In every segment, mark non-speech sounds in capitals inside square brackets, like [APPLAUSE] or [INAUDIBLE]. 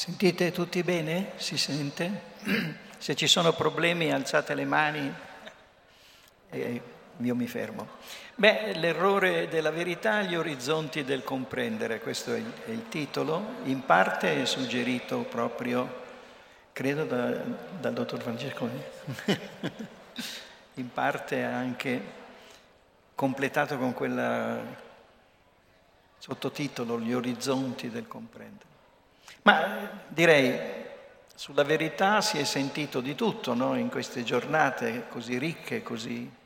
Sentite tutti bene? Si sente? [CLEARS THROAT] Se ci sono problemi alzate le mani e io mi fermo. Beh, l'errore della verità, gli orizzonti del comprendere, questo è il, titolo, in parte è suggerito proprio, credo, da, dal dottor Francesconi, [LAUGHS] in parte anche completato con quel sottotitolo, gli orizzonti del comprendere. Ma direi, sulla verità si è sentito di tutto no? in queste giornate così ricche, così...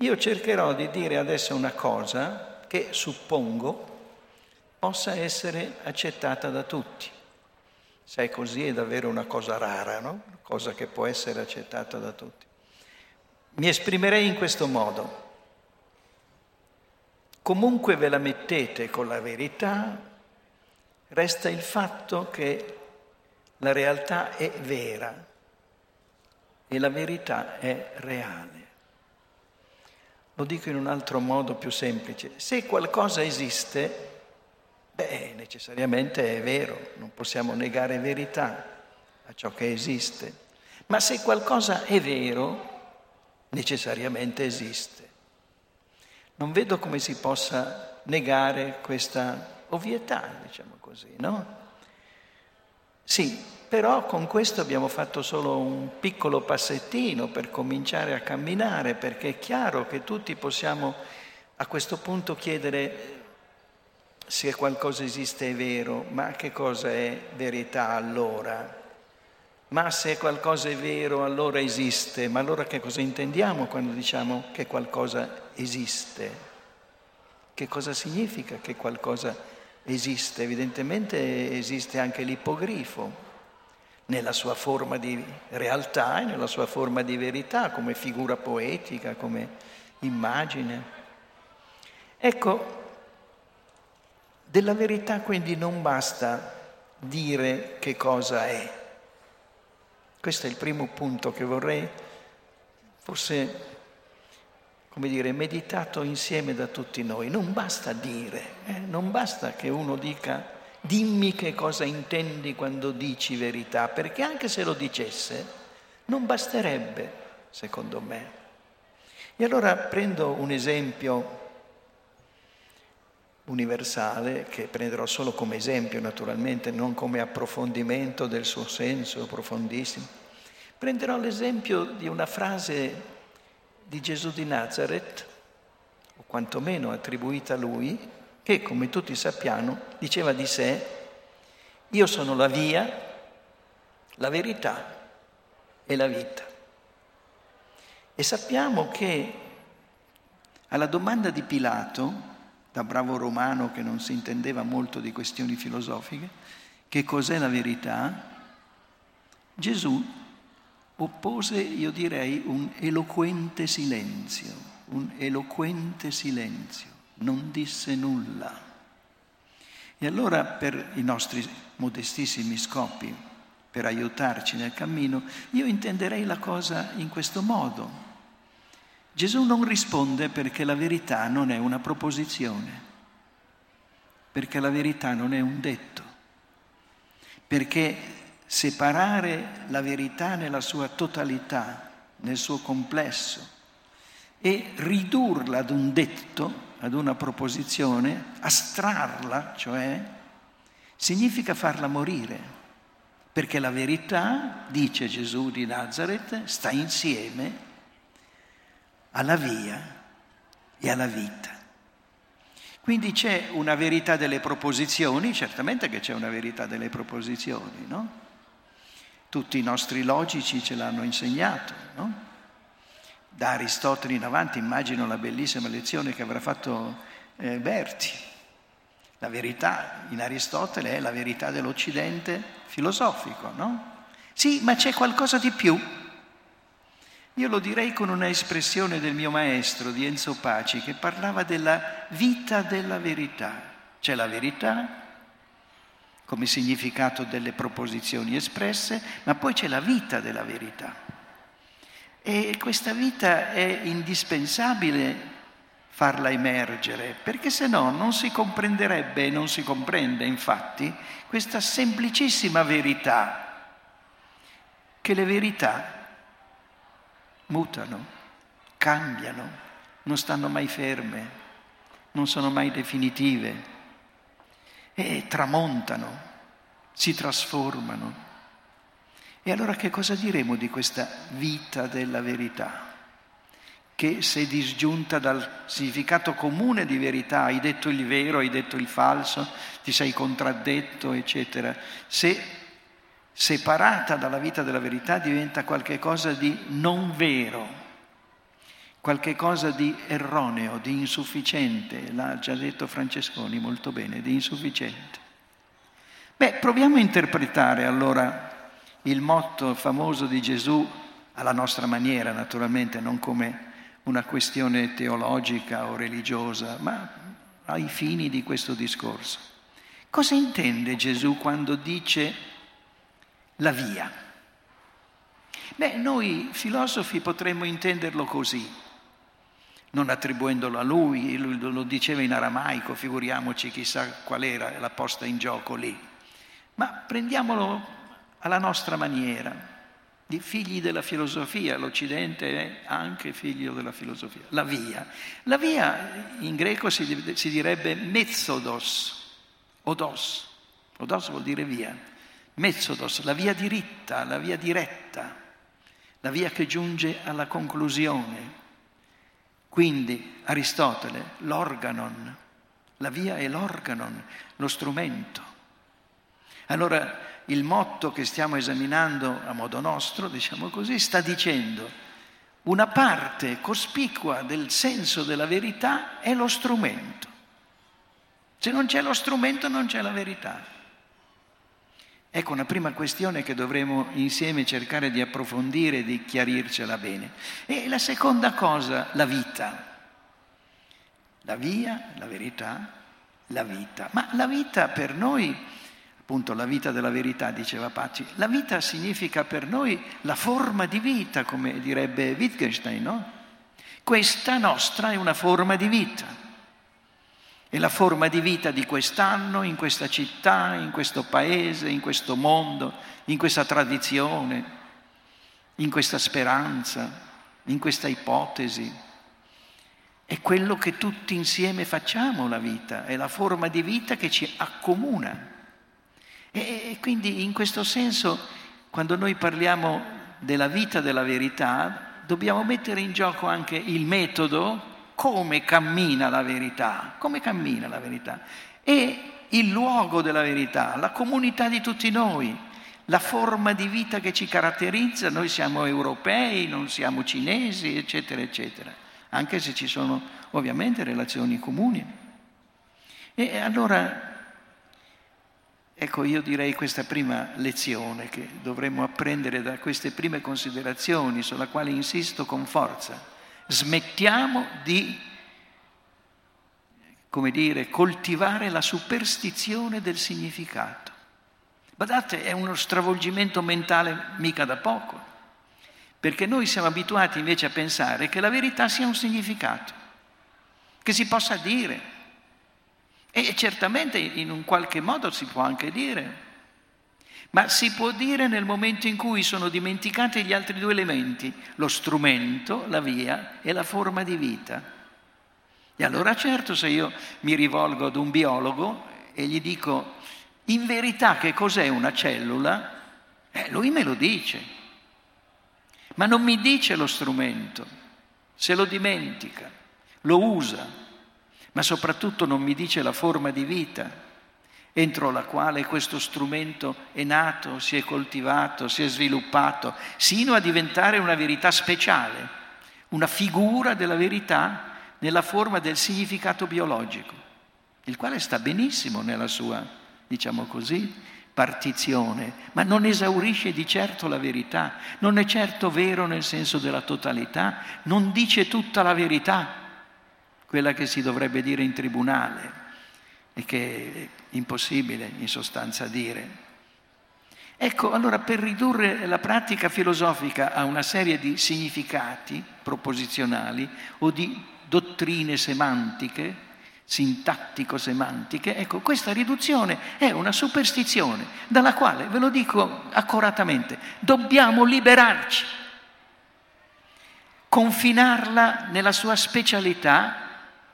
Io cercherò di dire adesso una cosa che suppongo possa essere accettata da tutti. Se è così è davvero una cosa rara, no? Una cosa che può essere accettata da tutti. Mi esprimerei in questo modo. Comunque ve la mettete con la verità, Resta il fatto che la realtà è vera e la verità è reale. Lo dico in un altro modo più semplice. Se qualcosa esiste, beh, necessariamente è vero, non possiamo negare verità a ciò che esiste. Ma se qualcosa è vero, necessariamente esiste. Non vedo come si possa negare questa ovvietà, diciamo così, no? Sì, però con questo abbiamo fatto solo un piccolo passettino per cominciare a camminare, perché è chiaro che tutti possiamo a questo punto chiedere se qualcosa esiste è vero, ma che cosa è verità allora? Ma se qualcosa è vero allora esiste, ma allora che cosa intendiamo quando diciamo che qualcosa esiste? Che cosa significa che qualcosa esiste? Esiste, evidentemente esiste anche l'ipogrifo nella sua forma di realtà e nella sua forma di verità, come figura poetica, come immagine. Ecco, della verità quindi non basta dire che cosa è. Questo è il primo punto che vorrei forse come dire, meditato insieme da tutti noi. Non basta dire, eh? non basta che uno dica dimmi che cosa intendi quando dici verità, perché anche se lo dicesse non basterebbe, secondo me. E allora prendo un esempio universale, che prenderò solo come esempio naturalmente, non come approfondimento del suo senso profondissimo. Prenderò l'esempio di una frase di Gesù di Nazareth, o quantomeno attribuita a lui, che come tutti sappiamo diceva di sé, io sono la via, la verità e la vita. E sappiamo che alla domanda di Pilato, da bravo romano che non si intendeva molto di questioni filosofiche, che cos'è la verità, Gesù oppose, io direi, un eloquente silenzio, un eloquente silenzio, non disse nulla. E allora per i nostri modestissimi scopi, per aiutarci nel cammino, io intenderei la cosa in questo modo. Gesù non risponde perché la verità non è una proposizione, perché la verità non è un detto, perché separare la verità nella sua totalità, nel suo complesso, e ridurla ad un detto, ad una proposizione, astrarla, cioè, significa farla morire, perché la verità, dice Gesù di Nazareth, sta insieme alla via e alla vita. Quindi c'è una verità delle proposizioni, certamente che c'è una verità delle proposizioni, no? Tutti i nostri logici ce l'hanno insegnato, no? Da Aristotele in avanti immagino la bellissima lezione che avrà fatto eh, Berti. La verità in Aristotele è la verità dell'Occidente filosofico, no? Sì, ma c'è qualcosa di più. Io lo direi con una espressione del mio maestro, di Enzo Paci, che parlava della vita della verità. C'è la verità come significato delle proposizioni espresse, ma poi c'è la vita della verità. E questa vita è indispensabile farla emergere, perché se no non si comprenderebbe e non si comprende infatti questa semplicissima verità, che le verità mutano, cambiano, non stanno mai ferme, non sono mai definitive e tramontano, si trasformano. E allora che cosa diremo di questa vita della verità? che se disgiunta dal significato comune di verità, hai detto il vero, hai detto il falso, ti sei contraddetto, eccetera, se separata dalla vita della verità diventa qualcosa di non vero, qualcosa di erroneo, di insufficiente, l'ha già detto Francesconi molto bene, di insufficiente. Beh, proviamo a interpretare allora il motto famoso di Gesù alla nostra maniera, naturalmente, non come una questione teologica o religiosa, ma ai fini di questo discorso. Cosa intende Gesù quando dice la via? Beh, noi filosofi potremmo intenderlo così, non attribuendolo a lui, lui lo diceva in aramaico, figuriamoci chissà qual era la posta in gioco lì, ma prendiamolo alla nostra maniera di figli della filosofia, l'Occidente è anche figlio della filosofia, la via. La via in greco si, si direbbe mezzodos, odos, odos vuol dire via, mezzodos, la via diritta, la via diretta, la via che giunge alla conclusione. Quindi Aristotele, l'organon, la via è l'organon, lo strumento. Allora il motto che stiamo esaminando a modo nostro, diciamo così, sta dicendo una parte cospicua del senso della verità è lo strumento. Se non c'è lo strumento non c'è la verità. Ecco una prima questione che dovremo insieme cercare di approfondire, di chiarircela bene. E la seconda cosa, la vita. La via, la verità, la vita. Ma la vita per noi appunto la vita della verità, diceva Pacci. La vita significa per noi la forma di vita, come direbbe Wittgenstein, no? Questa nostra è una forma di vita. È la forma di vita di quest'anno, in questa città, in questo paese, in questo mondo, in questa tradizione, in questa speranza, in questa ipotesi. È quello che tutti insieme facciamo la vita, è la forma di vita che ci accomuna. E, quindi in questo senso, quando noi parliamo della vita della verità, dobbiamo mettere in gioco anche il metodo, come cammina la verità, come cammina la verità, e il luogo della verità, la comunità di tutti noi, la forma di vita che ci caratterizza, noi siamo europei, non siamo cinesi, eccetera, eccetera, anche se ci sono ovviamente relazioni comuni. E allora Ecco, io direi questa prima lezione che dovremmo apprendere da queste prime considerazioni, sulla quale insisto con forza. Smettiamo di, come dire, coltivare la superstizione del significato. Badate, è uno stravolgimento mentale mica da poco, perché noi siamo abituati invece a pensare che la verità sia un significato, che si possa dire, e certamente in un qualche modo si può anche dire, ma si può dire nel momento in cui sono dimenticati gli altri due elementi, lo strumento, la via e la forma di vita. E allora certo se io mi rivolgo ad un biologo e gli dico in verità che cos'è una cellula, eh, lui me lo dice, ma non mi dice lo strumento, se lo dimentica, lo usa ma soprattutto non mi dice la forma di vita entro la quale questo strumento è nato, si è coltivato, si è sviluppato, sino a diventare una verità speciale, una figura della verità nella forma del significato biologico, il quale sta benissimo nella sua, diciamo così, partizione, ma non esaurisce di certo la verità, non è certo vero nel senso della totalità, non dice tutta la verità, quella che si dovrebbe dire in tribunale e che è impossibile in sostanza dire. Ecco, allora per ridurre la pratica filosofica a una serie di significati proposizionali o di dottrine semantiche, sintattico-semantiche, ecco, questa riduzione è una superstizione dalla quale, ve lo dico accuratamente, dobbiamo liberarci, confinarla nella sua specialità,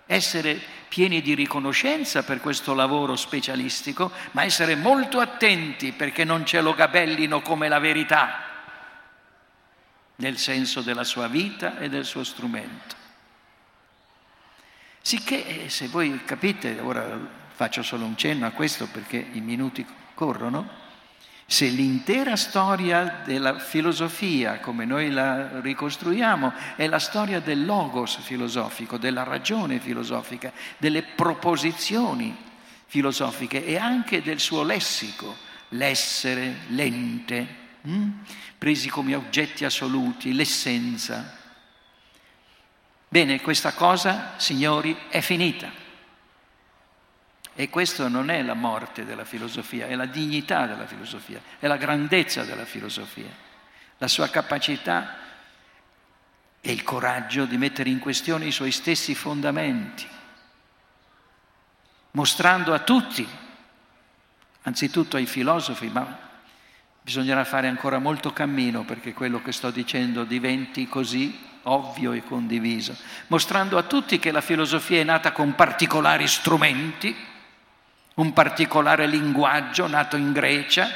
essere pieni di riconoscenza per questo lavoro specialistico, ma essere molto attenti perché non ce lo gabellino come la verità, nel senso della sua vita e del suo strumento. Sicché, eh, se voi capite, ora faccio solo un cenno a questo perché i minuti corrono, se l'intera storia della filosofia, come noi la ricostruiamo, è la storia del logos filosofico, della ragione filosofica, delle proposizioni filosofiche e anche del suo lessico, l'essere, l'ente, hm? presi come oggetti assoluti, l'essenza, Bene, questa cosa, signori, è finita. E questo non è la morte della filosofia, è la dignità della filosofia, è la grandezza della filosofia, la sua capacità e il coraggio di mettere in questione i suoi stessi fondamenti, mostrando a tutti, anzitutto ai filosofi, ma bisognerà fare ancora molto cammino perché quello che sto dicendo diventi così ovvio e condiviso, mostrando a tutti che la filosofia è nata con particolari strumenti, un particolare linguaggio nato in Grecia,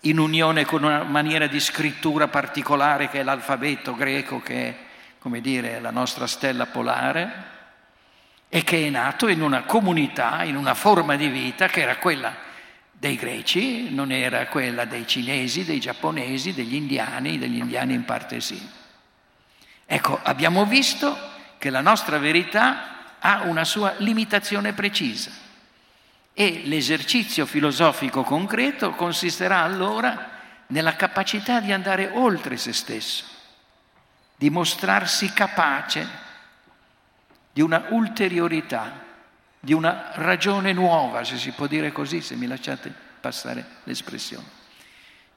in unione con una maniera di scrittura particolare che è l'alfabeto greco, che è, come dire, la nostra stella polare, e che è nato in una comunità, in una forma di vita che era quella dei greci, non era quella dei cinesi, dei giapponesi, degli indiani, degli indiani in parte sì. Ecco, abbiamo visto che la nostra verità ha una sua limitazione precisa e l'esercizio filosofico concreto consisterà allora nella capacità di andare oltre se stesso, di mostrarsi capace di una ulteriorità, di una ragione nuova, se si può dire così, se mi lasciate passare l'espressione.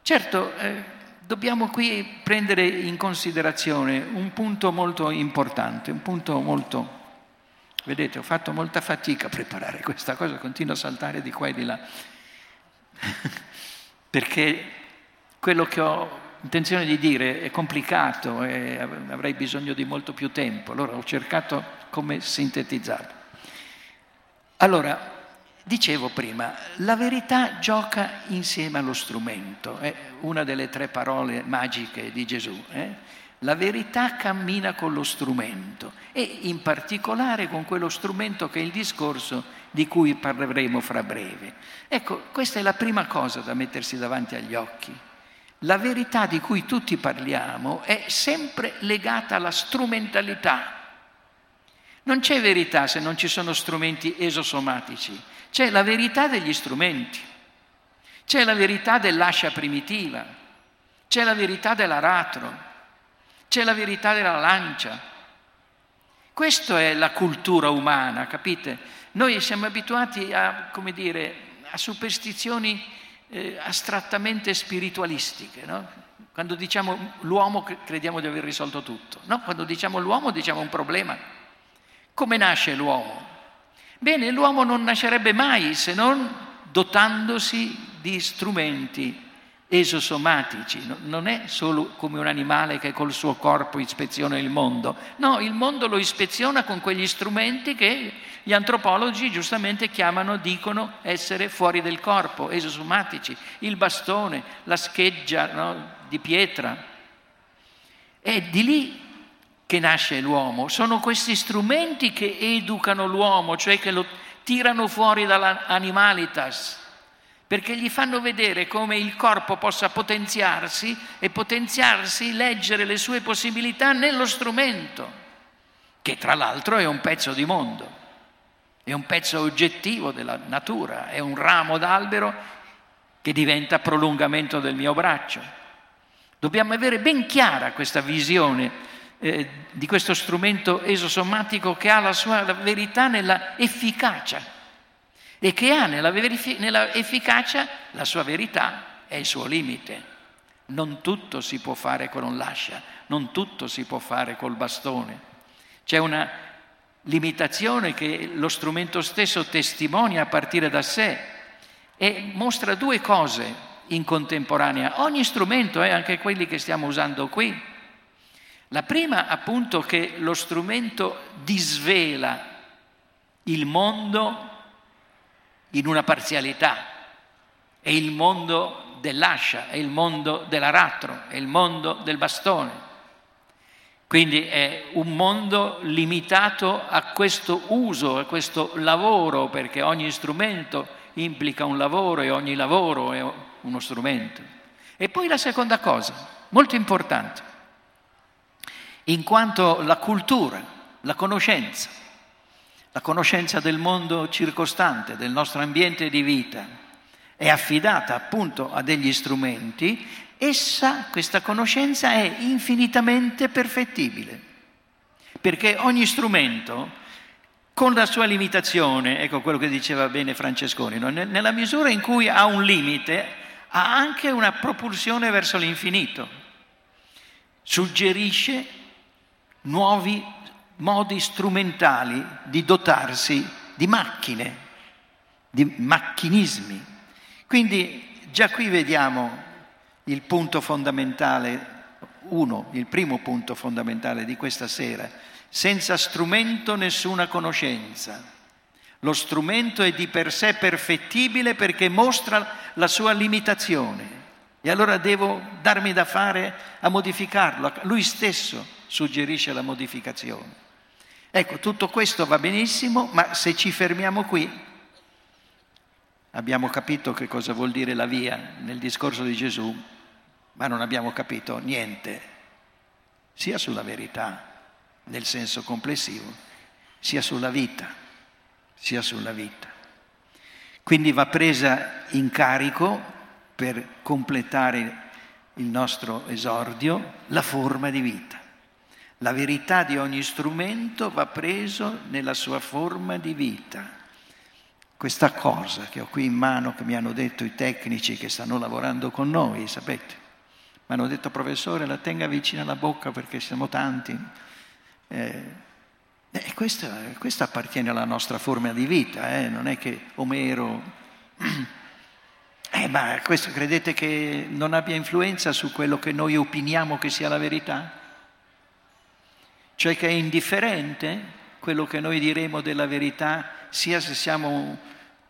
Certo, eh, dobbiamo qui prendere in considerazione un punto molto importante, un punto molto... Vedete, ho fatto molta fatica a preparare questa cosa, continuo a saltare di qua e di là, [LAUGHS] perché quello che ho intenzione di dire è complicato e avrei bisogno di molto più tempo, allora ho cercato come sintetizzarlo. Allora, Dicevo prima, la verità gioca insieme allo strumento, è una delle tre parole magiche di Gesù. Eh? La verità cammina con lo strumento e in particolare con quello strumento che è il discorso di cui parleremo fra breve. Ecco, questa è la prima cosa da mettersi davanti agli occhi. La verità di cui tutti parliamo è sempre legata alla strumentalità. Non c'è verità se non ci sono strumenti esosomatici c'è la verità degli strumenti, c'è la verità dell'ascia primitiva, c'è la verità dell'aratro, c'è la verità della lancia. Questa è la cultura umana, capite? Noi siamo abituati a, come dire, a superstizioni eh, astrattamente spiritualistiche, no? Quando diciamo l'uomo crediamo di aver risolto tutto, no? Quando diciamo l'uomo diciamo un problema. Come nasce l'uomo? Bene, l'uomo non nascerebbe mai se non dotandosi di strumenti esosomatici, non è solo come un animale che col suo corpo ispeziona il mondo, no, il mondo lo ispeziona con quegli strumenti che gli antropologi giustamente chiamano, dicono essere fuori del corpo, esosomatici, il bastone, la scheggia no, di pietra. È di lì che nasce l'uomo, sono questi strumenti che educano l'uomo, cioè che lo tirano fuori dall'animalitas, perché gli fanno vedere come il corpo possa potenziarsi e potenziarsi, leggere le sue possibilità nello strumento, che tra l'altro è un pezzo di mondo, è un pezzo oggettivo della natura, è un ramo d'albero che diventa prolungamento del mio braccio. Dobbiamo avere ben chiara questa visione eh, di questo strumento esosomatico che ha la sua verità nella efficacia e che ha nella, verifi- nella efficacia la sua verità e il suo limite. Non tutto si può fare con un lascia, non tutto si può fare col bastone. C'è una limitazione che lo strumento stesso testimonia a partire da sé e mostra due cose in contemporanea. Ogni strumento, eh, anche quelli che stiamo usando qui. La prima appunto che lo strumento disvela il mondo in una parzialità, è il mondo dell'ascia, è il mondo dell'aratro, è il mondo del bastone. Quindi è un mondo limitato a questo uso, a questo lavoro, perché ogni strumento implica un lavoro e ogni lavoro è uno strumento. E poi la seconda cosa, molto importante, in quanto la cultura, la conoscenza, la conoscenza del mondo circostante, del nostro ambiente di vita, è affidata appunto a degli strumenti, essa, questa conoscenza, è infinitamente perfettibile, perché ogni strumento, con la sua limitazione, ecco quello che diceva bene Francesconi, no? nella misura in cui ha un limite, ha anche una propulsione verso l'infinito, suggerisce nuovi modi strumentali di dotarsi di macchine, di macchinismi. Quindi già qui vediamo il punto fondamentale, uno, il primo punto fondamentale di questa sera. Senza strumento nessuna conoscenza. Lo strumento è di per sé perfettibile perché mostra la sua limitazione. E allora devo darmi da fare a modificarlo. Lui stesso suggerisce la modificazione. Ecco, tutto questo va benissimo, ma se ci fermiamo qui, abbiamo capito che cosa vuol dire la via nel discorso di Gesù, ma non abbiamo capito niente, sia sulla verità nel senso complessivo, sia sulla vita, sia sulla vita. Quindi va presa in carico per completare il nostro esordio la forma di vita. La verità di ogni strumento va preso nella sua forma di vita. Questa cosa che ho qui in mano, che mi hanno detto i tecnici che stanno lavorando con noi, sapete, mi hanno detto professore la tenga vicino alla bocca perché siamo tanti. Eh, eh, questo, questo, appartiene alla nostra forma di vita, eh? non è che Omero... [CLEARS THROAT] Eh, ma questo credete che non abbia influenza su quello che noi opiniamo che sia la verità? Cioè che è indifferente quello che noi diremo della verità, sia se siamo un,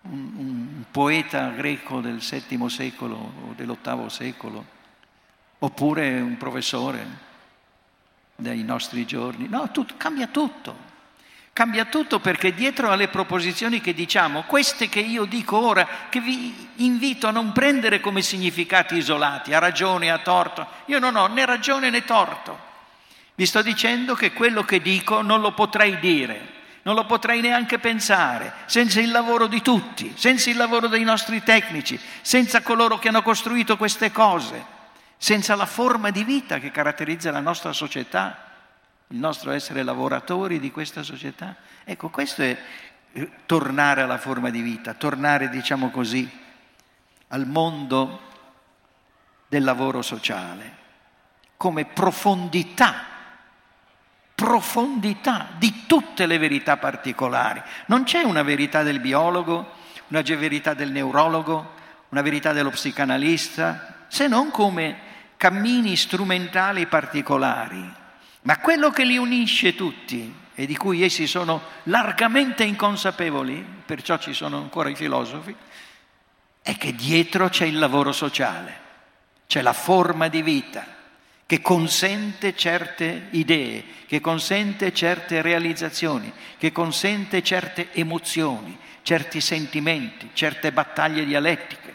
un, poeta greco del VII secolo o dell'VIII secolo, oppure un professore dei nostri giorni. No, tutto, cambia tutto. Cambia tutto perché dietro alle proposizioni che diciamo, queste che io dico ora, che vi invito a non prendere come significati isolati, a ragione, a torto, io non ho né ragione né torto. Vi sto dicendo che quello che dico non lo potrei dire, non lo potrei neanche pensare, senza il lavoro di tutti, senza il lavoro dei nostri tecnici, senza coloro che hanno costruito queste cose senza la forma di vita che caratterizza la nostra società, il nostro essere lavoratori di questa società. Ecco, questo è eh, tornare alla forma di vita, tornare, diciamo così, al mondo del lavoro sociale, come profondità, profondità di tutte le verità particolari. Non c'è una verità del biologo, una verità del neurologo, una verità dello psicanalista, se non come cammini strumentali particolari, ma quello che li unisce tutti e di cui essi sono largamente inconsapevoli, perciò ci sono ancora i filosofi, è che dietro c'è il lavoro sociale, c'è la forma di vita che consente certe idee, che consente certe realizzazioni, che consente certe emozioni, certi sentimenti, certe battaglie dialettiche.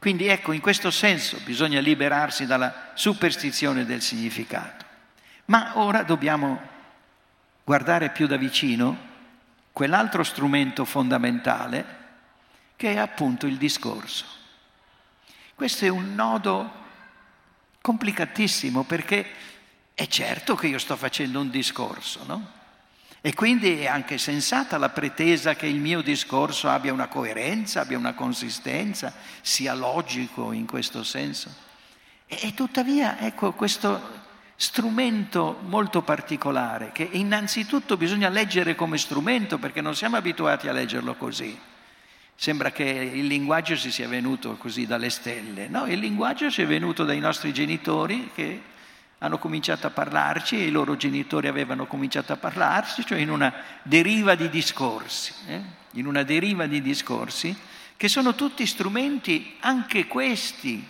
Quindi ecco, in questo senso bisogna liberarsi dalla superstizione del significato. Ma ora dobbiamo guardare più da vicino quell'altro strumento fondamentale che è appunto il discorso. Questo è un nodo complicatissimo perché è certo che io sto facendo un discorso, no? E quindi è anche sensata la pretesa che il mio discorso abbia una coerenza, abbia una consistenza, sia logico in questo senso. E, e tuttavia, ecco, questo strumento molto particolare che innanzitutto bisogna leggere come strumento perché non siamo abituati a leggerlo così. Sembra che il linguaggio si sia venuto così dalle stelle. No, il linguaggio ci è venuto dai nostri genitori che hanno cominciato a parlarci e i loro genitori avevano cominciato a parlarci, cioè in una deriva di discorsi, eh? in una deriva di discorsi che sono tutti strumenti, anche questi,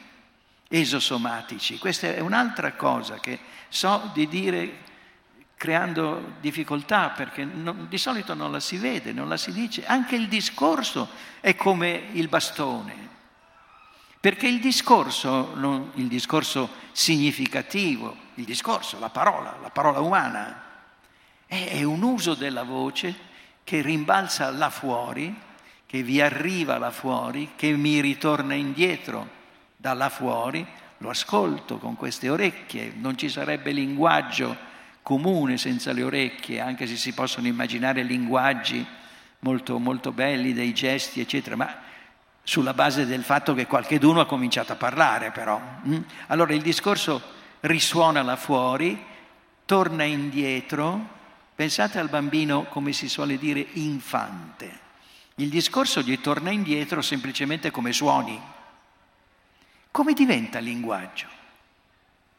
esosomatici. Questa è un'altra cosa che so di dire creando difficoltà perché non, di solito non la si vede, non la si dice. Anche il discorso è come il bastone, perché il discorso, non, il discorso significativo, il discorso, la parola, la parola umana, è, è un uso della voce che rimbalza là fuori, che vi arriva là fuori, che mi ritorna indietro da là fuori, lo ascolto con queste orecchie, non ci sarebbe linguaggio comune senza le orecchie, anche se si possono immaginare linguaggi molto, molto belli, dei gesti, eccetera, ma sulla base del fatto che qualcheduno ha cominciato a parlare però. Mm? Allora il discorso risuona là fuori, torna indietro, pensate al bambino, come si suole dire, infante. Il discorso gli torna indietro semplicemente come suoni. Come diventa linguaggio?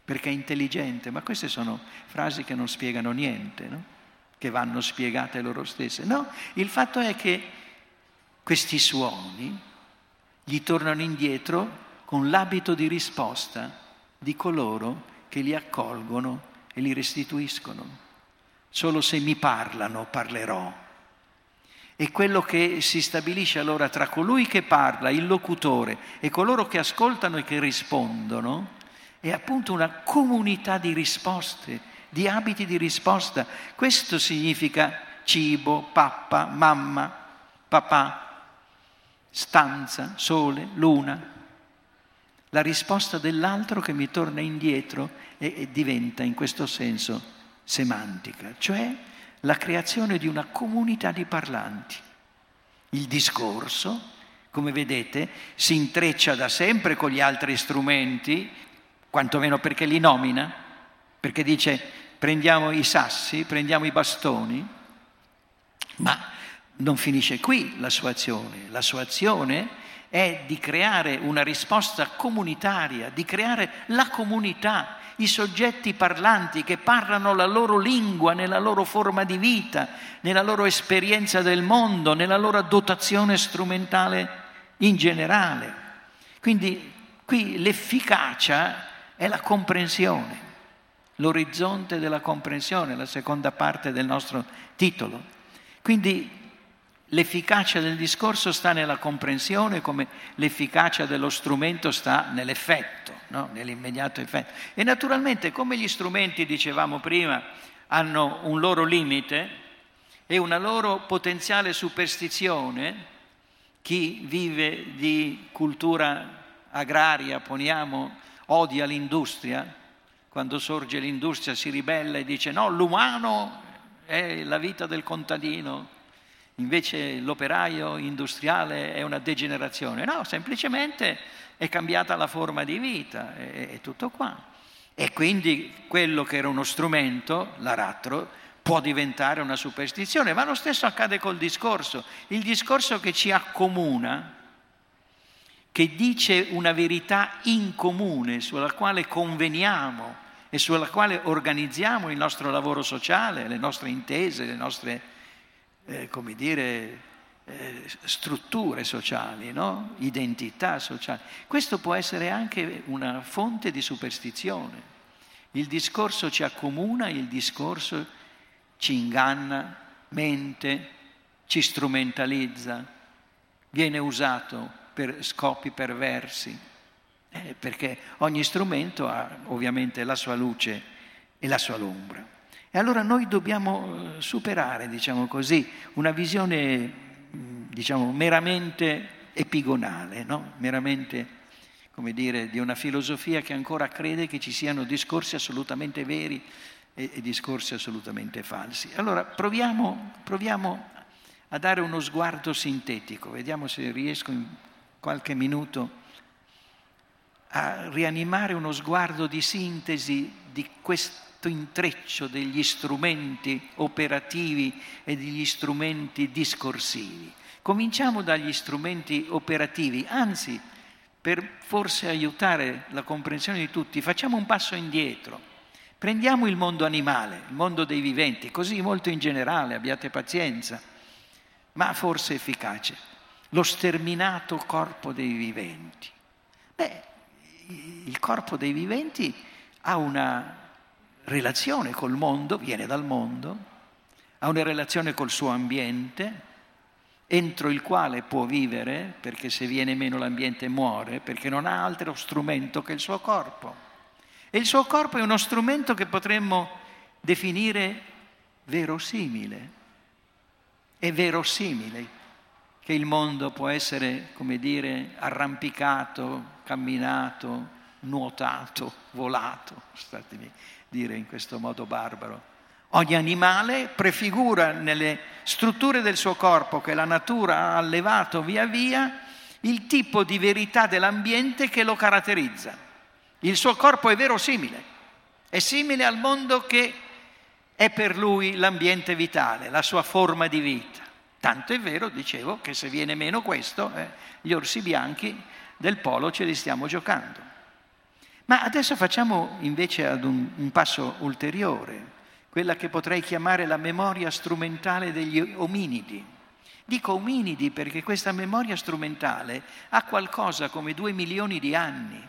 Perché è intelligente, ma queste sono frasi che non spiegano niente, no? che vanno spiegate loro stesse. No, il fatto è che questi suoni gli tornano indietro con l'abito di risposta di coloro che li accolgono e li restituiscono. Solo se mi parlano parlerò. E quello che si stabilisce allora tra colui che parla, il locutore, e coloro che ascoltano e che rispondono, è appunto una comunità di risposte, di abiti di risposta. Questo significa cibo, pappa, mamma, papà, stanza, sole, luna. La risposta dell'altro che mi torna indietro e, e diventa in questo senso semantica, cioè la creazione di una comunità di parlanti. Il discorso, come vedete, si intreccia da sempre con gli altri strumenti, quantomeno perché li nomina, perché dice prendiamo i sassi, prendiamo i bastoni, ma non finisce qui la sua azione. La sua azione è di creare una risposta comunitaria, di creare la comunità i soggetti parlanti che parlano la loro lingua nella loro forma di vita, nella loro esperienza del mondo, nella loro dotazione strumentale in generale. Quindi qui l'efficacia è la comprensione, l'orizzonte della comprensione, la seconda parte del nostro titolo. Quindi l'efficacia del discorso sta nella comprensione come l'efficacia dello strumento sta nell'effetto no? nell'immediato effetto. E naturalmente come gli strumenti, dicevamo prima, hanno un loro limite e una loro potenziale superstizione, chi vive di cultura agraria, poniamo, odia l'industria, quando sorge l'industria si ribella e dice no, l'umano è la vita del contadino, invece l'operaio industriale è una degenerazione. No, semplicemente è cambiata la forma di vita, è, è tutto qua. E quindi quello che era uno strumento, l'aratro, può diventare una superstizione, ma lo stesso accade col discorso. Il discorso che ci accomuna, che dice una verità in comune sulla quale conveniamo e sulla quale organizziamo il nostro lavoro sociale, le nostre intese, le nostre, eh, come dire, eh, strutture sociali, no? identità sociali. Questo può essere anche una fonte di superstizione. Il discorso ci accomuna, il discorso ci inganna, mente, ci strumentalizza, viene usato per scopi perversi, eh, perché ogni strumento ha ovviamente la sua luce e la sua ombra. E allora noi dobbiamo eh, superare, diciamo così, una visione diciamo, meramente epigonale, no? meramente come dire, di una filosofia che ancora crede che ci siano discorsi assolutamente veri e, e discorsi assolutamente falsi. Allora proviamo, proviamo a dare uno sguardo sintetico, vediamo se riesco in qualche minuto a rianimare uno sguardo di sintesi di questo intreccio degli strumenti operativi e degli strumenti discorsivi. Cominciamo dagli strumenti operativi, anzi, per forse aiutare la comprensione di tutti, facciamo un passo indietro. Prendiamo il mondo animale, il mondo dei viventi, così molto in generale, abbiate pazienza, ma forse efficace. Lo sterminato corpo dei viventi. Beh, il corpo dei viventi ha una relazione col mondo, viene dal mondo, ha una relazione col suo ambiente, entro il quale può vivere, perché se viene meno l'ambiente muore, perché non ha altro strumento che il suo corpo. E il suo corpo è uno strumento che potremmo definire verosimile. È verosimile che il mondo può essere, come dire, arrampicato, camminato, nuotato, volato, [LAUGHS] statemi dire in questo modo barbaro Ogni animale prefigura nelle strutture del suo corpo che la natura ha allevato via via il tipo di verità dell'ambiente che lo caratterizza. Il suo corpo è verosimile, è simile al mondo che è per lui l'ambiente vitale, la sua forma di vita. Tanto è vero, dicevo, che se viene meno questo, eh, gli orsi bianchi del polo ce li stiamo giocando. Ma adesso facciamo invece ad un, un passo ulteriore quella che potrei chiamare la memoria strumentale degli ominidi. Dico ominidi perché questa memoria strumentale ha qualcosa come due milioni di anni.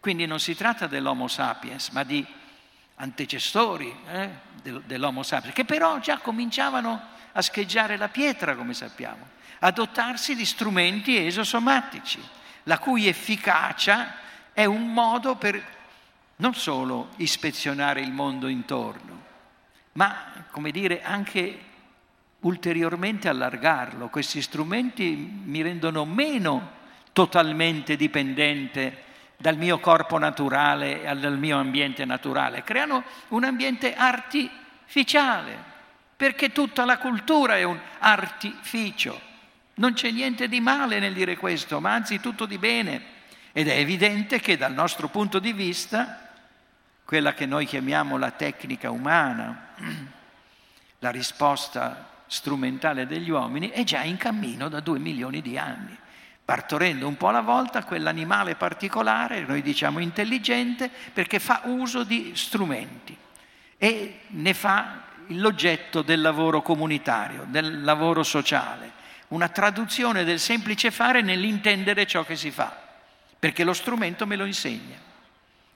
Quindi non si tratta dell'Homo sapiens, ma di antecessori eh, dell'Homo sapiens, che però già cominciavano a scheggiare la pietra, come sappiamo, a dotarsi di strumenti esosomatici, la cui efficacia è un modo per non solo ispezionare il mondo intorno, ma, come dire, anche ulteriormente allargarlo. Questi strumenti mi rendono meno totalmente dipendente dal mio corpo naturale e dal mio ambiente naturale, creano un ambiente artificiale, perché tutta la cultura è un artificio. Non c'è niente di male nel dire questo, ma anzi tutto di bene. Ed è evidente che dal nostro punto di vista quella che noi chiamiamo la tecnica umana, [CLEARS THROAT] la risposta strumentale degli uomini, è già in cammino da due milioni di anni, partorendo un po' alla volta quell'animale particolare, noi diciamo intelligente, perché fa uso di strumenti e ne fa l'oggetto del lavoro comunitario, del lavoro sociale, una traduzione del semplice fare nell'intendere ciò che si fa, perché lo strumento me lo insegna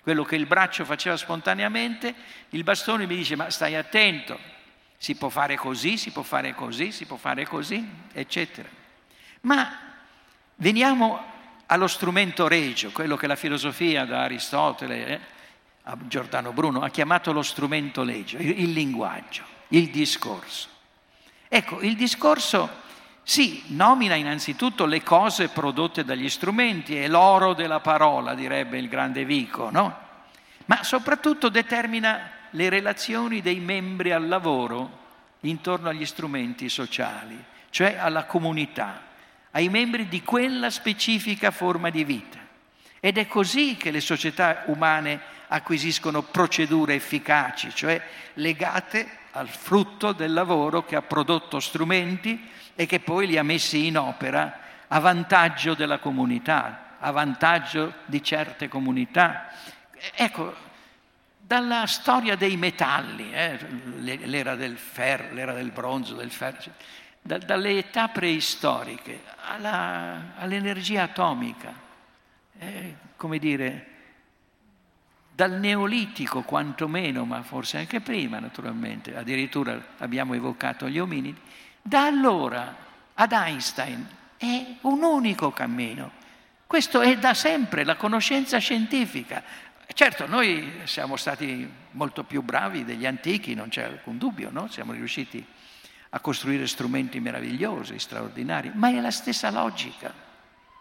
quello che il braccio faceva spontaneamente, il bastone mi dice ma stai attento, si può fare così, si può fare così, si può fare così, eccetera. Ma veniamo allo strumento regio, quello che la filosofia da Aristotele eh, a Giordano Bruno ha chiamato lo strumento il, il linguaggio, il discorso. Ecco, il discorso sì, nomina innanzitutto le cose prodotte dagli strumenti, è l'oro della parola, direbbe il grande Vico, no? Ma soprattutto determina le relazioni dei membri al lavoro intorno agli strumenti sociali, cioè alla comunità, ai membri di quella specifica forma di vita. Ed è così che le società umane acquisiscono procedure efficaci, cioè legate al frutto del lavoro che ha prodotto strumenti e che poi li ha messi in opera a vantaggio della comunità, a vantaggio di certe comunità. Ecco, dalla storia dei metalli, eh, l'era del ferro, l'era del bronzo, del ferro, cioè, da, dalle età preistoriche alla, all'energia atomica, eh, come dire, dal neolitico quantomeno, ma forse anche prima naturalmente, addirittura abbiamo evocato gli ominidi, da allora ad Einstein è un unico cammino. Questo è da sempre la conoscenza scientifica. Certo, noi siamo stati molto più bravi degli antichi, non c'è alcun dubbio, no? siamo riusciti a costruire strumenti meravigliosi, straordinari, ma è la stessa logica.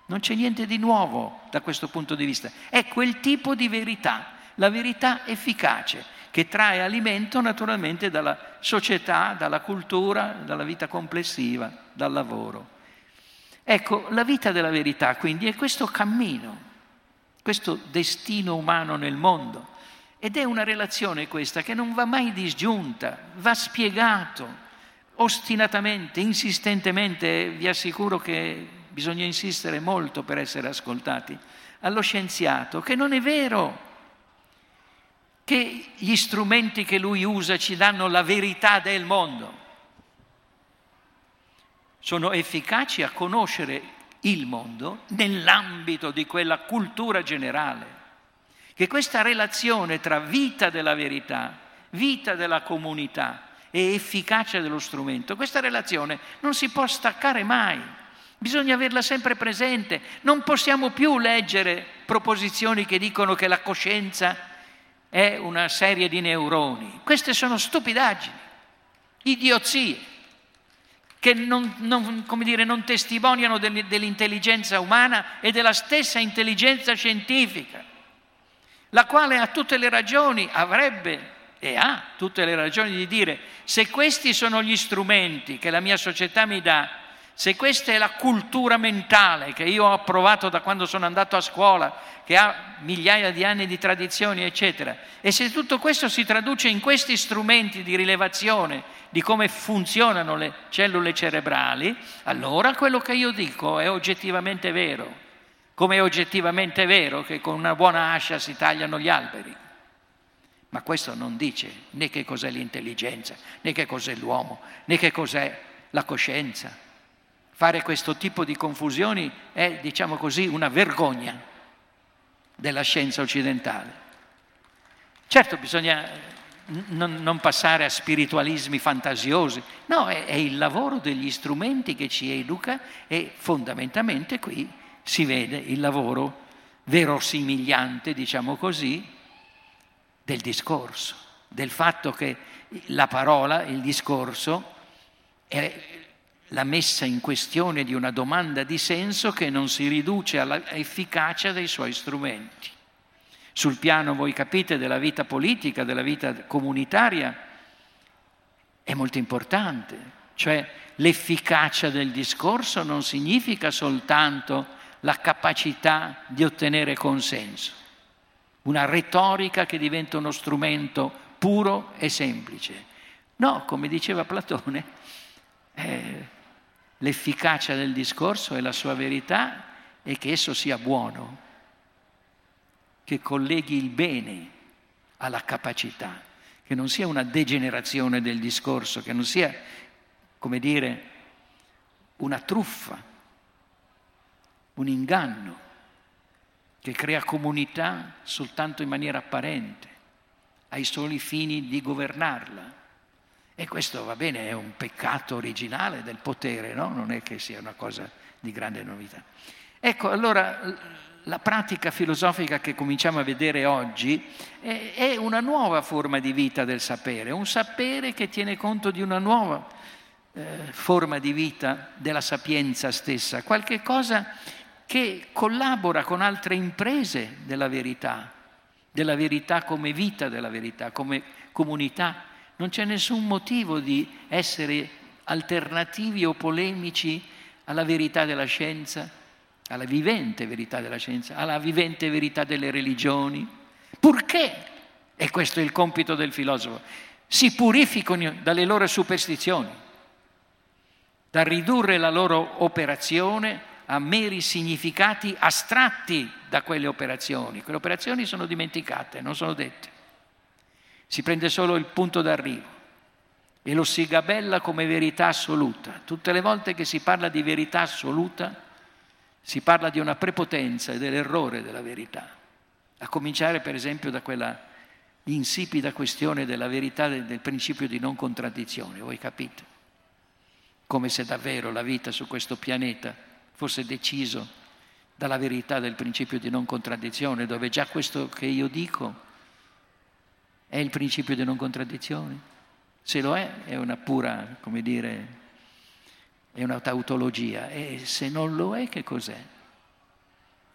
Non c'è niente di nuovo da questo punto di vista. È quel tipo di verità, la verità efficace che trae alimento naturalmente dalla società, dalla cultura, dalla vita complessiva, dal lavoro. Ecco, la vita della verità quindi è questo cammino, questo destino umano nel mondo. Ed è una relazione questa che non va mai disgiunta, va spiegato ostinatamente, insistentemente, vi assicuro che bisogna insistere molto per essere ascoltati, allo scienziato che non è vero che gli strumenti che lui usa ci danno la verità del mondo. Sono efficaci a conoscere il mondo nell'ambito di quella cultura generale. Che questa relazione tra vita della verità, vita della comunità e efficacia dello strumento, questa relazione non si può staccare mai. Bisogna averla sempre presente. Non possiamo più leggere proposizioni che dicono che la coscienza è una serie di neuroni. Queste sono stupidaggini, idiozie, che non, non, dire, non testimoniano dell'intelligenza umana e della stessa intelligenza scientifica, la quale ha tutte le ragioni, avrebbe e ha tutte le ragioni di dire se questi sono gli strumenti che la mia società mi dà se questa è la cultura mentale che io ho approvato da quando sono andato a scuola, che ha migliaia di anni di tradizioni, eccetera, e se tutto questo si traduce in questi strumenti di rilevazione di come funzionano le cellule cerebrali, allora quello che io dico è oggettivamente vero, come è oggettivamente vero che con una buona ascia si tagliano gli alberi. Ma questo non dice né che cos'è l'intelligenza, né che cos'è l'uomo, né che cos'è la coscienza Fare questo tipo di confusioni è, diciamo così, una vergogna della scienza occidentale. Certo, bisogna non, non passare a spiritualismi fantasiosi, no, è, è il lavoro degli strumenti che ci educa e fondamentalmente qui si vede il lavoro verosimigliante, diciamo così, del discorso, del fatto che la parola, il discorso, è la messa in questione di una domanda di senso che non si riduce all'efficacia dei suoi strumenti. Sul piano, voi capite, della vita politica, della vita comunitaria, è molto importante, cioè l'efficacia del discorso non significa soltanto la capacità di ottenere consenso, una retorica che diventa uno strumento puro e semplice. No, come diceva Platone, eh, l'efficacia del discorso e la sua verità è che esso sia buono, che colleghi il bene alla capacità, che non sia una degenerazione del discorso, che non sia, come dire, una truffa, un inganno che crea comunità soltanto in maniera apparente, ai soli fini di governarla. E questo va bene, è un peccato originale del potere, no? non è che sia una cosa di grande novità. Ecco, allora la pratica filosofica che cominciamo a vedere oggi è, una nuova forma di vita del sapere, un sapere che tiene conto di una nuova eh, forma di vita della sapienza stessa, qualche cosa che collabora con altre imprese della verità, della verità come vita della verità, come comunità non c'è nessun motivo di essere alternativi o polemici alla verità della scienza, alla vivente verità della scienza, alla vivente verità delle religioni, purché, e questo è il compito del filosofo, si purificano dalle loro superstizioni, da ridurre la loro operazione a meri significati astratti da quelle operazioni. Quelle operazioni sono dimenticate, non sono dette. Si prende solo il punto d'arrivo e lo si gabella come verità assoluta. Tutte le volte che si parla di verità assoluta si parla di una prepotenza e dell'errore della verità. A cominciare per esempio da quella insipida questione della verità del, principio di non contraddizione, voi capite? Come se davvero la vita su questo pianeta fosse deciso dalla verità del principio di non contraddizione, dove già questo che io dico è il principio di non contraddizione? Se lo è, è una pura, come dire, è una tautologia. E se non lo è, che cos'è?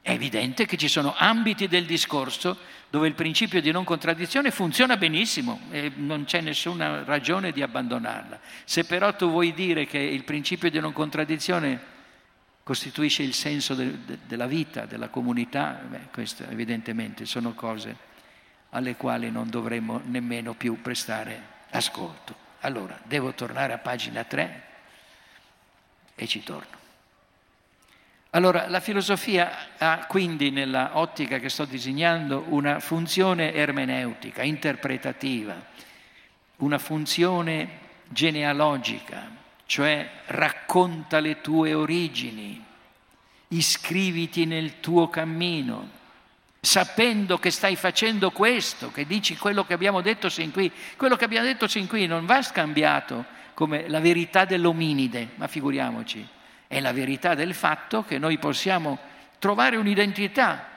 È evidente che ci sono ambiti del discorso dove il principio di non contraddizione funziona benissimo e non c'è nessuna ragione di abbandonarla. Se però tu vuoi dire che il principio di non contraddizione costituisce il senso de, de, della vita, della comunità, beh, questo evidentemente sono cose alle quali non dovremmo nemmeno più prestare ascolto. Allora, devo tornare a pagina 3 e ci torno. Allora, la filosofia ha quindi, nella ottica che sto disegnando, una funzione ermeneutica, interpretativa, una funzione genealogica, cioè racconta le tue origini, iscriviti nel tuo cammino, sapendo che stai facendo questo, che dici quello che abbiamo detto sin qui. Quello che abbiamo detto sin qui non va scambiato come la verità dell'ominide, ma figuriamoci, è la verità del fatto che noi possiamo trovare un'identità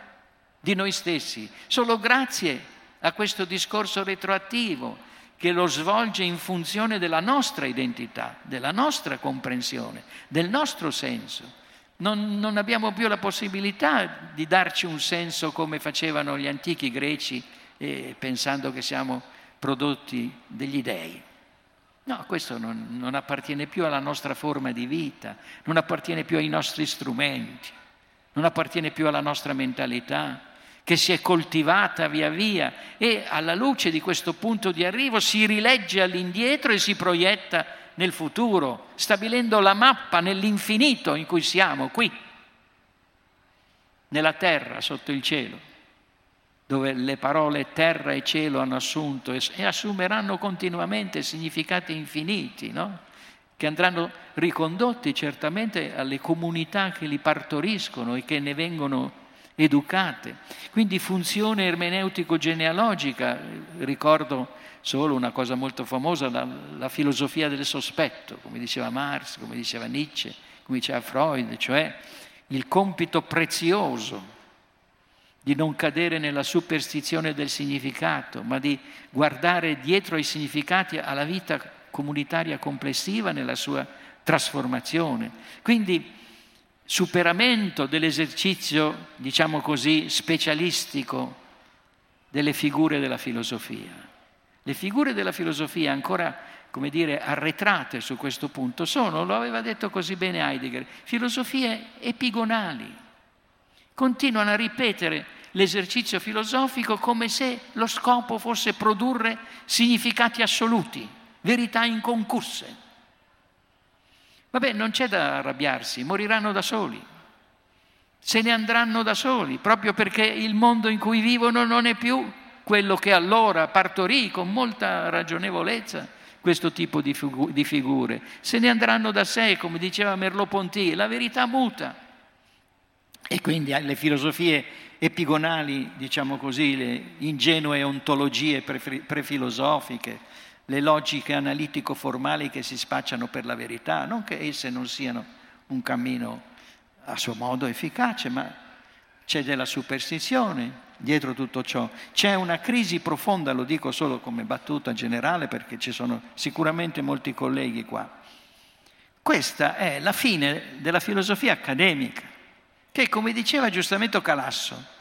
di noi stessi solo grazie a questo discorso retroattivo che lo svolge in funzione della nostra identità, della nostra comprensione, del nostro senso non, non abbiamo più la possibilità di darci un senso come facevano gli antichi greci eh, pensando che siamo prodotti degli dei. No, questo non, non, appartiene più alla nostra forma di vita, non appartiene più ai nostri strumenti, non appartiene più alla nostra mentalità, che si è coltivata via via e alla luce di questo punto di arrivo si rilegge all'indietro e si proietta nel futuro, stabilendo la mappa nell'infinito in cui siamo, qui, nella terra, sotto il cielo, dove le parole terra e cielo hanno assunto e assumeranno continuamente significati infiniti, no? che andranno ricondotti certamente alle comunità che li partoriscono e che ne vengono educate. Quindi funzione ermeneutico-genealogica, ricordo solo una cosa molto famosa, la, la, filosofia del sospetto, come diceva Marx, come diceva Nietzsche, come diceva Freud, cioè il compito prezioso di non cadere nella superstizione del significato, ma di guardare dietro ai significati alla vita comunitaria complessiva nella sua trasformazione. Quindi superamento dell'esercizio, diciamo così, specialistico delle figure della filosofia. Le figure della filosofia ancora, come dire, arretrate su questo punto sono, lo aveva detto così bene Heidegger, filosofie epigonali. Continuano a ripetere l'esercizio filosofico come se lo scopo fosse produrre significati assoluti, verità inconcusse. Vabbè, non c'è da arrabbiarsi, moriranno da soli, se ne andranno da soli, proprio perché il mondo in cui vivono non è più quello che allora partorì con molta ragionevolezza questo tipo di, figure. Se ne andranno da sé, come diceva Merleau-Ponty, la verità muta. E quindi le filosofie epigonali, diciamo così, le ingenue ontologie prefilosofiche, le logiche analitico-formali che si spacciano per la verità, non che esse non siano un cammino a suo modo efficace, ma c'è della superstizione, dietro tutto ciò. C'è una crisi profonda, lo dico solo come battuta generale perché ci sono sicuramente molti colleghi qua. Questa è la fine della filosofia accademica, che come diceva giustamente Calasso,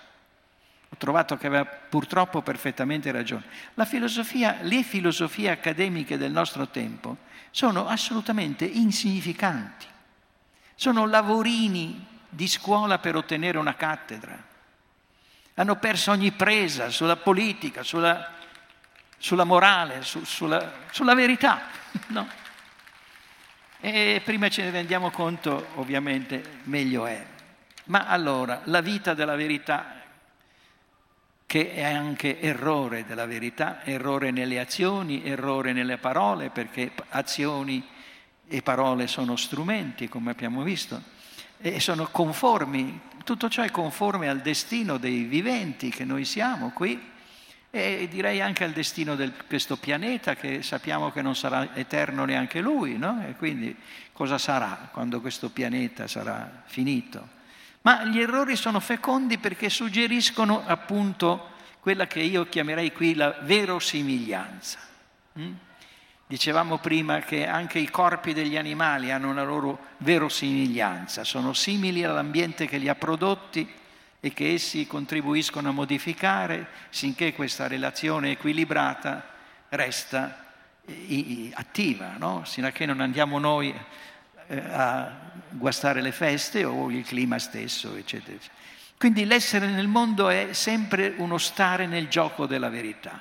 ho trovato che aveva purtroppo perfettamente ragione, filosofia, le filosofie accademiche del nostro tempo sono assolutamente insignificanti, sono lavorini di scuola per ottenere una cattedra hanno perso ogni presa sulla politica, sulla, sulla morale, su, sulla, sulla, verità. [LAUGHS] No? E prima ce ne rendiamo conto, ovviamente, meglio è. Ma allora, la vita della verità, che è anche errore della verità, errore nelle azioni, errore nelle parole, perché azioni e parole sono strumenti, come abbiamo visto, e sono conformi tutto ciò è conforme al destino dei viventi che noi siamo qui e direi anche al destino di questo pianeta che sappiamo che non sarà eterno neanche lui, no? E quindi cosa sarà quando questo pianeta sarà finito? Ma gli errori sono fecondi perché suggeriscono appunto quella che io chiamerei qui la verosimiglianza. Mm? Dicevamo prima che anche i corpi degli animali hanno una loro verosimiglianza, sono simili all'ambiente che li ha prodotti e che essi contribuiscono a modificare sinché questa relazione equilibrata resta eh, attiva, no? sino a che non andiamo noi eh, a guastare le feste o il clima stesso, eccetera. eccetera. Quindi l'essere nel mondo è sempre uno stare nel gioco della verità,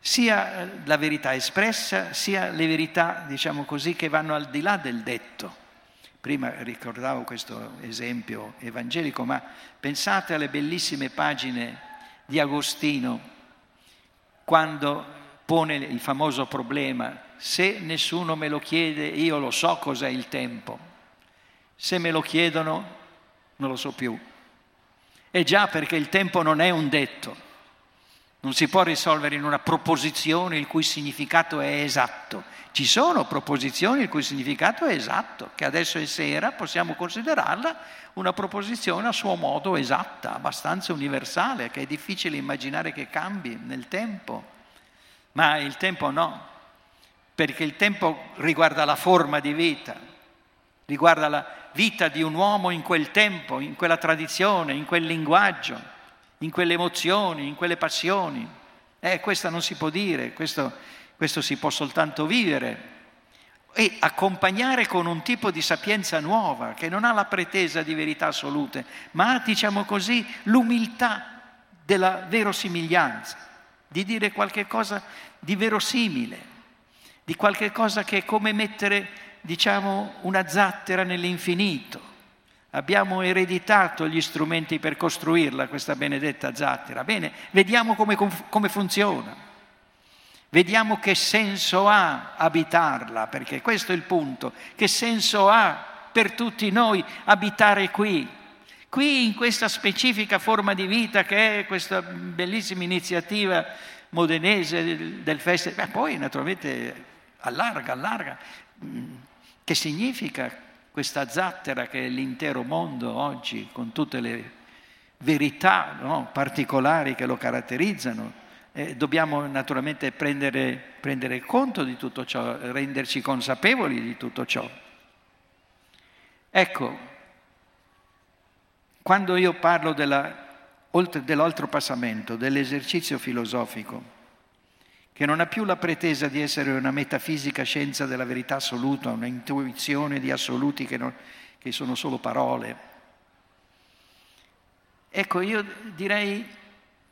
sia eh, la verità espressa, sia le verità, diciamo così, che vanno al di là del detto. Prima ricordavo questo esempio evangelico, ma pensate alle bellissime pagine di Agostino quando pone il famoso problema, se nessuno me lo chiede io lo so cos'è il tempo, se me lo chiedono non lo so più. E già perché il tempo non è un detto, non si può risolvere in una proposizione il cui significato è esatto. Ci sono proposizioni il cui significato è esatto, che adesso è sera, possiamo considerarla una proposizione a suo modo esatta, abbastanza universale, che è difficile immaginare che cambi nel tempo. Ma il tempo no, perché il tempo riguarda la forma di vita, riguarda la vita di un uomo in quel tempo, in quella tradizione, in quel linguaggio, in quelle emozioni, in quelle passioni. Eh, questo non si può dire, questo, questo si può soltanto vivere e accompagnare con un tipo di sapienza nuova che non ha la pretesa di verità assolute, ma ha, diciamo così, l'umiltà della verosimiglianza, di dire qualche cosa di verosimile, di qualche cosa che è come mettere diciamo, una zattera nell'infinito. Abbiamo ereditato gli strumenti per costruirla, questa benedetta zattera. Bene, vediamo come, come funziona. Vediamo che senso ha abitarla, perché questo è il punto. Che senso ha per tutti noi abitare qui? Qui in questa specifica forma di vita che è questa bellissima iniziativa modenese del festival, poi naturalmente allarga, allarga. Che significa questa zattera che è l'intero mondo oggi, con tutte le verità no, particolari che lo caratterizzano? Eh, dobbiamo naturalmente prendere, prendere conto di tutto ciò, renderci consapevoli di tutto ciò. Ecco, quando io parlo della, dell'altro passamento, dell'esercizio filosofico, che non ha più la pretesa di essere una metafisica scienza della verità assoluta, una intuizione di assoluti che, non, che sono solo parole. Ecco, io direi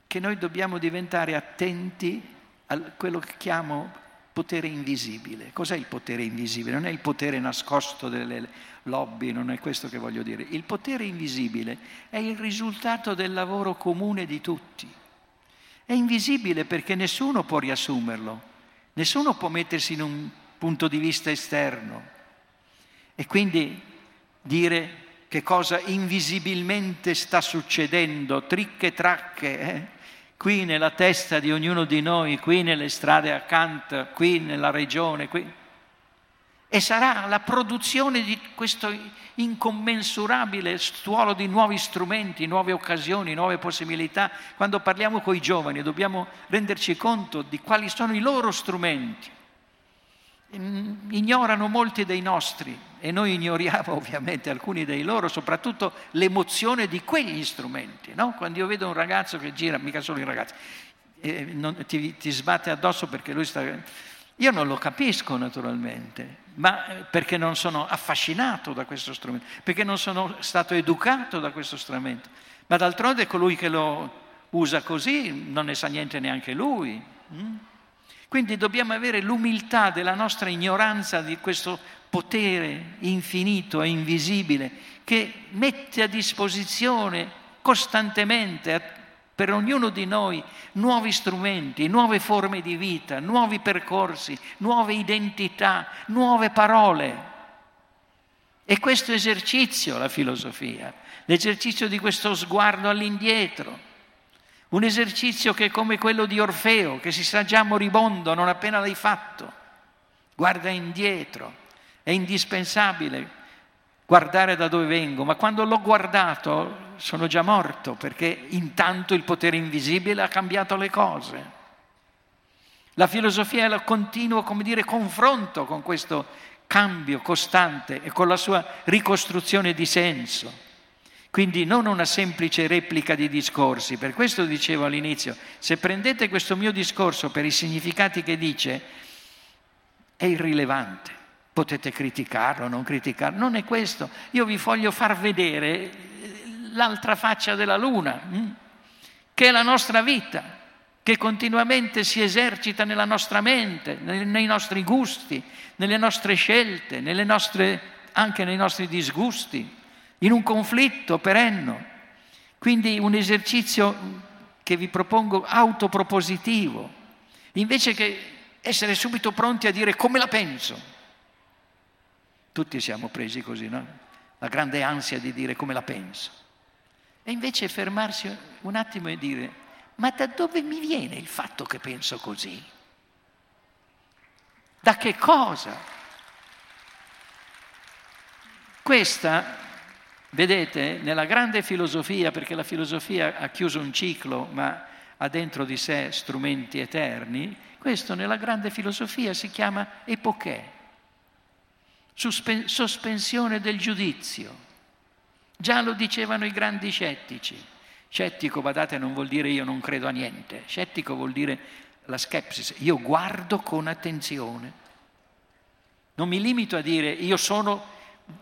che noi dobbiamo diventare attenti a quello che chiamo potere invisibile. Cos'è il potere invisibile? Non è il potere nascosto delle lobby, non è questo che voglio dire. Il potere invisibile è il risultato del lavoro comune di tutti. È invisibile perché nessuno può riassumerlo, nessuno può mettersi in un punto di vista esterno e quindi dire che cosa invisibilmente sta succedendo, tricche tracche, eh? qui nella testa di ognuno di noi, qui nelle strade accanto, qui nella regione, qui e sarà la produzione di questo incommensurabile stuolo di nuovi strumenti, nuove occasioni, nuove possibilità. Quando parliamo con i giovani dobbiamo renderci conto di quali sono i loro strumenti. Ignorano molti dei nostri e noi ignoriamo [LAUGHS] ovviamente alcuni dei loro, soprattutto l'emozione di quegli strumenti. No? Quando io vedo un ragazzo che gira, mica solo i ragazzi, eh, non, ti, ti sbatte addosso perché lui sta io non lo capisco naturalmente, ma eh, perché non sono affascinato da questo strumento, perché non sono stato educato da questo strumento. Ma d'altronde colui che lo usa così non ne sa niente neanche lui. Mm? Quindi dobbiamo avere l'umiltà della nostra ignoranza di questo potere infinito e invisibile che mette a disposizione costantemente per ognuno di noi nuovi strumenti, nuove forme di vita, nuovi percorsi, nuove identità, nuove parole. E questo esercizio, la filosofia, l'esercizio di questo sguardo all'indietro, un esercizio che è come quello di Orfeo, che si sa già moribondo non appena l'hai fatto, guarda indietro, è indispensabile guardare da dove vengo, ma quando l'ho guardato sono già morto perché intanto il potere invisibile ha cambiato le cose. La filosofia è il continuo, come dire, confronto con questo cambio costante e con la sua ricostruzione di senso. Quindi non una semplice replica di discorsi, per questo dicevo all'inizio, se prendete questo mio discorso per i significati che dice, è irrilevante. Potete criticarlo, non criticarlo, non è questo. Io vi voglio far vedere l'altra faccia della luna, hm? che è la nostra vita che continuamente si esercita nella nostra mente, nei nostri gusti, nelle nostre scelte, nelle nostre, anche nei nostri disgusti, in un conflitto perenno. Quindi un esercizio che vi propongo autopropositivo, invece che essere subito pronti a dire come la penso. Tutti siamo presi così, no? La grande ansia di dire come la penso. E invece fermarsi un attimo e dire ma da dove mi viene il fatto che penso così? Da che cosa? Questa, vedete, nella grande filosofia, perché la filosofia ha chiuso un ciclo, ma ha dentro di sé strumenti eterni, questo nella grande filosofia si chiama epoché, sospensione del giudizio. Già lo dicevano i grandi scettici. Scettico, badate, non vuol dire io non credo a niente. Scettico vuol dire la skepsis. Io guardo con attenzione. Non mi limito a dire io sono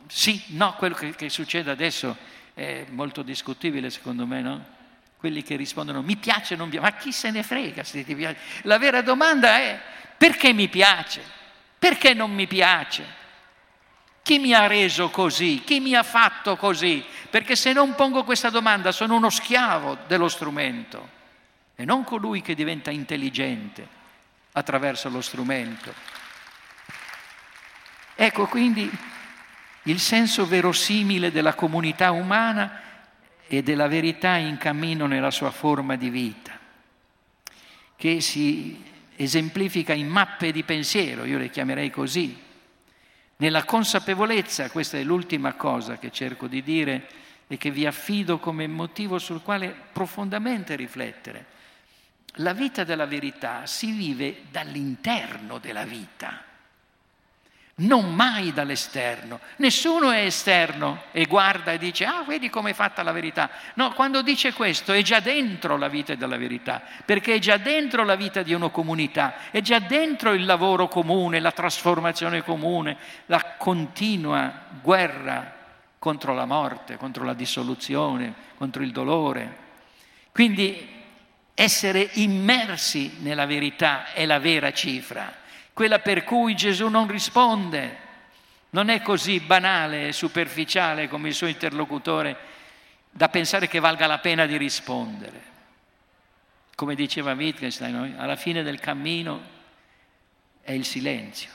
sì, no, quello che, che succede adesso è molto discutibile secondo me, no? Quelli che rispondono mi piace, non mi piace, ma chi se ne frega se ti piace? La vera domanda è perché mi piace? Perché non mi piace? Chi mi ha reso così? Chi mi ha fatto così? Perché se non pongo questa domanda sono uno schiavo dello strumento e non colui che diventa intelligente attraverso lo strumento. Ecco quindi il senso verosimile della comunità umana e della verità in cammino nella sua forma di vita, che si esemplifica in mappe di pensiero, io le chiamerei così, nella consapevolezza, questa è l'ultima cosa che cerco di dire e che vi affido come motivo sul quale profondamente riflettere. La vita della verità si vive dall'interno della vita non mai dall'esterno. Nessuno è esterno e guarda e dice, ah, vedi come è fatta la verità. No, quando dice questo è già dentro la vita della verità, perché è già dentro la vita di una comunità, è già dentro il lavoro comune, la trasformazione comune, la continua guerra contro la morte, contro la dissoluzione, contro il dolore. Quindi essere immersi nella verità è la vera cifra quella per cui Gesù non risponde. Non è così banale e superficiale come il suo interlocutore da pensare che valga la pena di rispondere. Come diceva Wittgenstein, alla fine del cammino è il silenzio.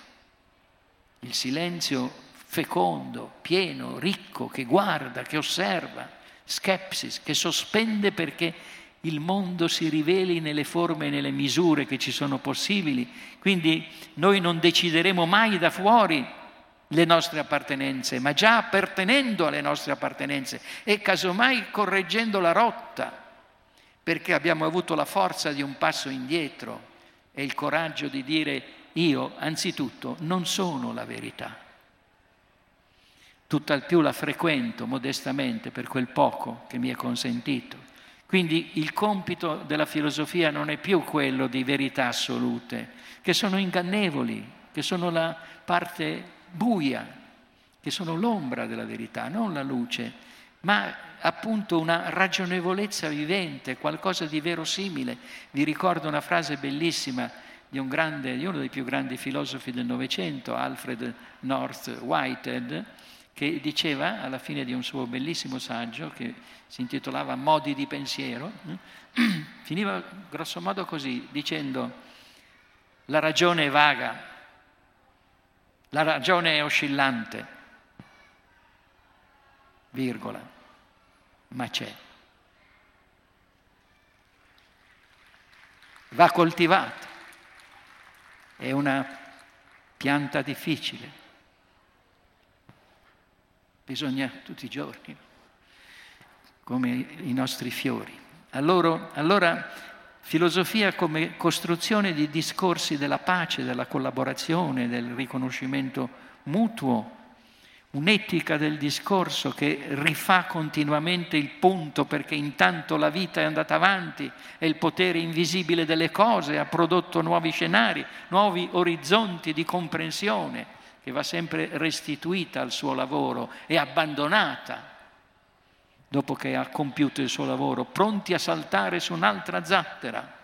Il silenzio fecondo, pieno, ricco, che guarda, che osserva, skepsis, che sospende perché il mondo si riveli nelle forme e nelle misure che ci sono possibili. Quindi noi non decideremo mai da fuori le nostre appartenenze, ma già appartenendo alle nostre appartenenze e casomai correggendo la rotta, perché abbiamo avuto la forza di un passo indietro e il coraggio di dire io anzitutto non sono la verità. Tutt'al più la frequento modestamente per quel poco che mi è consentito quindi il compito della filosofia non è più quello di verità assolute, che sono ingannevoli, che sono la parte buia, che sono l'ombra della verità, non la luce, ma appunto una ragionevolezza vivente, qualcosa di verosimile. Vi ricordo una frase bellissima di, un grande, di uno dei più grandi filosofi del Novecento, Alfred North Whitehead, che diceva alla fine di un suo bellissimo saggio che si intitolava Modi di pensiero, eh, [CLEARS THROAT] finiva grosso modo così, dicendo la ragione è vaga, la ragione è oscillante, virgola, ma c'è. Va coltivata, è una pianta difficile, bisogna tutti i giorni, come i nostri fiori. Allora, allora filosofia come costruzione di discorsi della pace, della collaborazione, del riconoscimento mutuo, un'etica del discorso che rifà continuamente il punto perché intanto la vita è andata avanti e il potere invisibile delle cose ha prodotto nuovi scenari, nuovi orizzonti di comprensione che va sempre restituita al suo lavoro e abbandonata dopo che ha compiuto il suo lavoro, pronti a saltare su un'altra zattera,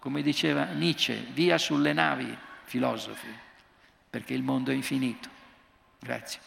come diceva Nietzsche, via sulle navi, filosofi, perché il mondo è infinito. Grazie.